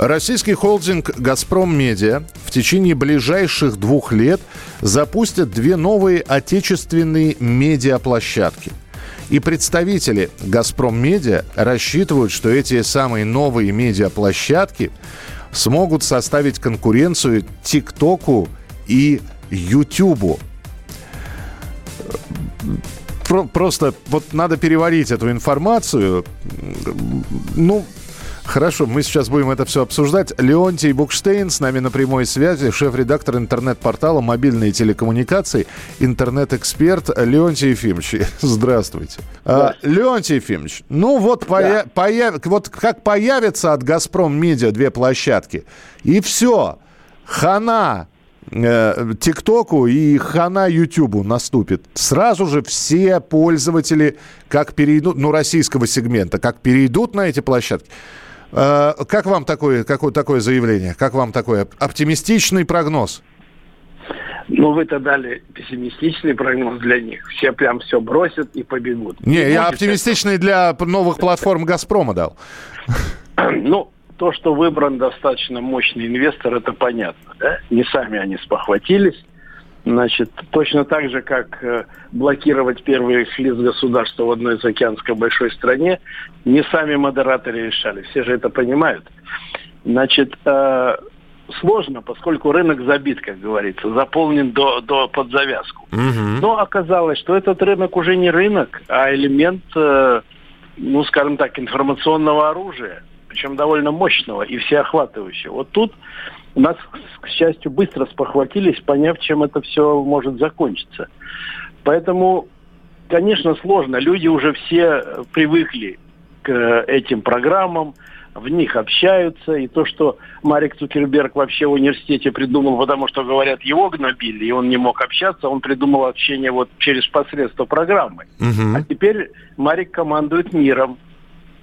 Российский холдинг «Газпром Медиа» в течение ближайших двух лет запустит две новые отечественные медиаплощадки. И представители «Газпром Медиа» рассчитывают, что эти самые новые медиаплощадки смогут составить конкуренцию ТикТоку и Ютубу. Про- Просто вот надо переварить эту информацию. Ну, Хорошо, мы сейчас будем это все обсуждать. Леонтий Букштейн с нами на прямой связи, шеф-редактор интернет-портала «Мобильные телекоммуникации», интернет-эксперт Леонтий Ефимович. Здравствуйте. А, Леонтий Ефимович, ну вот, поя- появ- вот как появится от «Газпром Медиа» две площадки, и все, хана э, ТикТоку и хана Ютубу наступит. Сразу же все пользователи, как перейдут, ну, российского сегмента, как перейдут на эти площадки. Э, Как вам такое, какое, такое заявление? Как вам такой оп- оптимистичный прогноз? Ну, вы-то дали пессимистичный прогноз для них. Все прям все бросят и побегут. Не, я будет оптимистичный для п- новых платформ «Газпрома» дал. Ну, то, что выбран достаточно мощный инвестор, это понятно. Да? Не сами они спохватились. Значит, точно так же, как э, блокировать первый лиц государства в одной заокеанской большой стране, не сами модераторы решали. Все же это понимают. Значит, э, сложно, поскольку рынок забит, как говорится, заполнен до, до под завязку. Но оказалось, что этот рынок уже не рынок, а элемент, э, ну, скажем так, информационного оружия, причем довольно мощного и всеохватывающего. Вот тут нас, к счастью, быстро спохватились, поняв, чем это все может закончиться. Поэтому, конечно, сложно. Люди уже все э, привыкли к э, этим программам, в них общаются. И то, что Марик Цукерберг вообще в университете придумал, потому что, говорят, его гнобили, и он не мог общаться, он придумал общение вот через посредство программы. А теперь Марик командует миром.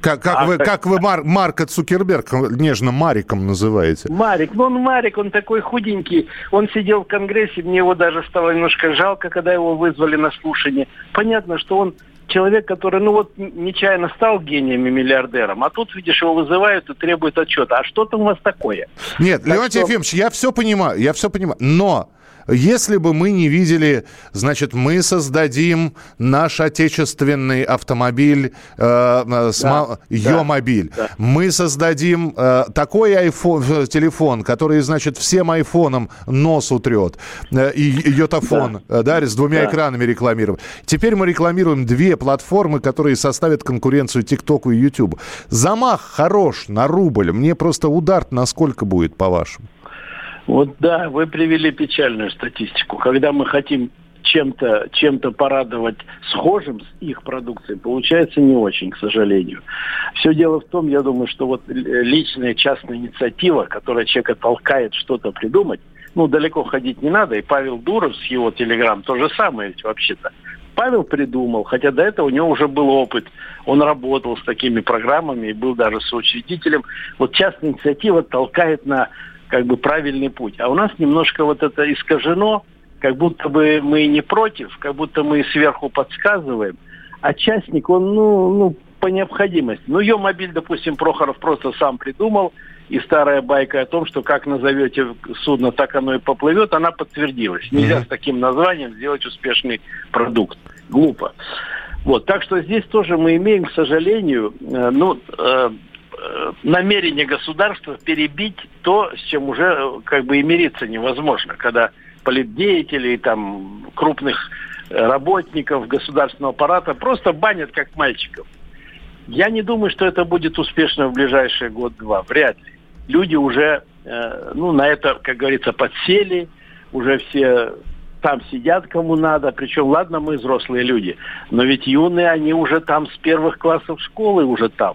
Как, как А, вы, как вы Мар- Марка Цукерберг нежно Мариком называете? Марик, ну он Марик, он такой худенький. Он сидел в Конгрессе, мне его даже стало немножко жалко, когда его вызвали на слушание. Понятно, что он человек, который, ну вот, нечаянно стал гением и миллиардером, а тут, видишь, его вызывают и требуют отчета. А что там у вас такое? Нет, Так Леонтий что- Ефимович, я все понимаю, я все понимаю, но если бы мы не видели, значит, мы создадим наш отечественный автомобиль, э, э, Да, да, да. Мы создадим э, такой айфон, э, телефон, который, значит, всем айфонам нос утрет. Э, и йотафон, э, да, с двумя Да. экранами рекламировать. Теперь мы рекламируем две платформы, которые составят конкуренцию ТикТоку и Ютубу. Замах хорош на рубль. Мне просто удар насколько будет, по-вашему? Вот да, вы привели печальную статистику. Когда мы хотим чем-то чем порадовать схожим с их продукцией, получается не очень, к сожалению. Все дело в том, я думаю, что вот личная частная инициатива, которая человека толкает что-то придумать, ну, далеко ходить не надо. И Павел Дуров с его телеграм то же самое ведь вообще-то. Павел придумал, хотя до этого у него уже был опыт. Он работал с такими программами и был даже соучредителем. Вот частная инициатива толкает на как бы правильный путь. А у нас немножко вот это искажено, как будто бы мы не против, как будто мы сверху подсказываем. А частник, он, ну, ну, по необходимости. Ну, ее мобиль, допустим, Прохоров просто сам придумал, и старая байка о том, что как назовете судно, так оно и поплывет, она подтвердилась. Нельзя Мгм. с таким названием сделать успешный продукт. Глупо. Вот, так что здесь тоже мы имеем, к сожалению, э, ну, э, намерение государства перебить то, с чем уже э, как бы и мириться невозможно, когда политдеятелей, там, крупных работников государственного аппарата просто банят как мальчиков. Я не думаю, что это будет успешно в ближайшие год-два. Вряд ли. Люди уже, э, ну, на это, как говорится, подсели, уже все там сидят кому надо. Причем, ладно, мы взрослые люди, но ведь юные, они уже там с первых классов школы уже там.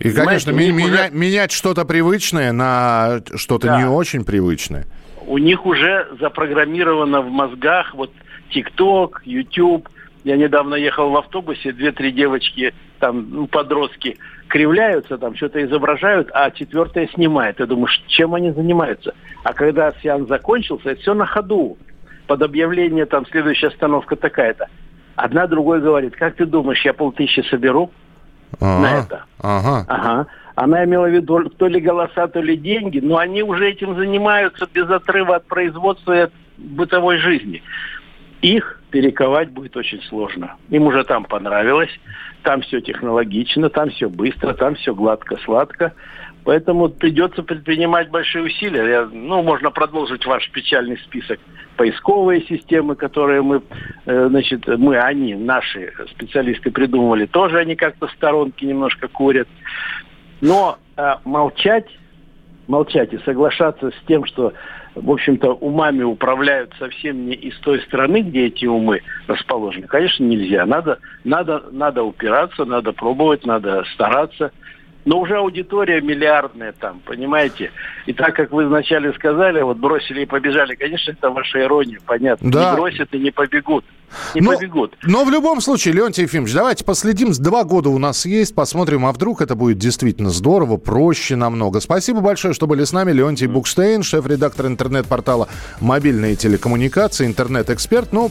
И, конечно, них меня- уже- менять что-то привычное на что-то Да. не очень привычное. у них уже запрограммировано в мозгах вот ТикТок, YouTube, Я недавно ехал в автобусе, две-три девочки, там, ну, подростки, кривляются, там, что-то изображают, а четвертая снимает. Я думаю, чем они занимаются? А когда сеанс закончился, это все на ходу. Под объявление, там, следующая остановка такая-то. Одна другой говорит, как ты думаешь, я полтысячи соберу ага, на это? Ага. Ага. Она имела в виду то ли голоса, то ли деньги, но они уже этим занимаются без отрыва от производства и от бытовой жизни. Их перековать будет очень сложно. Им уже там понравилось, там все технологично, там все быстро, там все гладко-сладко. Поэтому придется предпринимать большие усилия. Я, ну, можно продолжить ваш печальный список. Поисковые системы, которые мы, э, значит, мы, они, наши специалисты придумывали, тоже они как-то сторонки немножко курят. Но э, молчать, молчать и соглашаться с тем, что, в общем-то, умами управляют совсем не из той страны, где эти умы расположены, конечно, нельзя. Надо, надо, надо упираться, надо пробовать, надо стараться – но уже аудитория миллиардная там, понимаете? И так, как вы вначале сказали, вот бросили и побежали, конечно, это ваша ирония, понятно. Да. Не бросят и не побегут. Не но, побегут. Но в любом случае, Леонтий Ефимович, давайте последим. Два года у нас есть, посмотрим, а вдруг это будет действительно здорово, проще намного. Спасибо большое, что были с нами. Леонтий. Букштейн, шеф-редактор интернет-портала «Мобильные телекоммуникации», интернет-эксперт. Ну,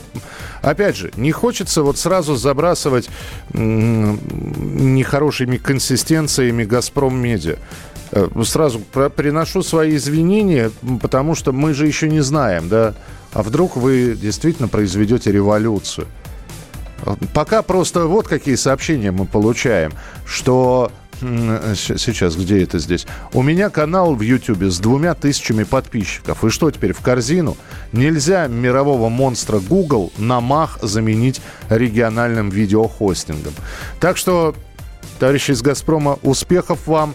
опять же, не хочется вот сразу забрасывать нехорошими консистенциями «Газпром Медиа». Э, сразу приношу свои извинения, потому что мы же еще не знаем, да, а вдруг вы действительно произведете революцию. Пока просто вот какие сообщения мы получаем, что Сейчас, где это здесь? У меня канал в Ютьюбе с двумя тысячами подписчиков. И что теперь, в корзину? Нельзя мирового монстра Google на мах заменить региональным видеохостингом. Так что, товарищи из «Газпрома», успехов вам.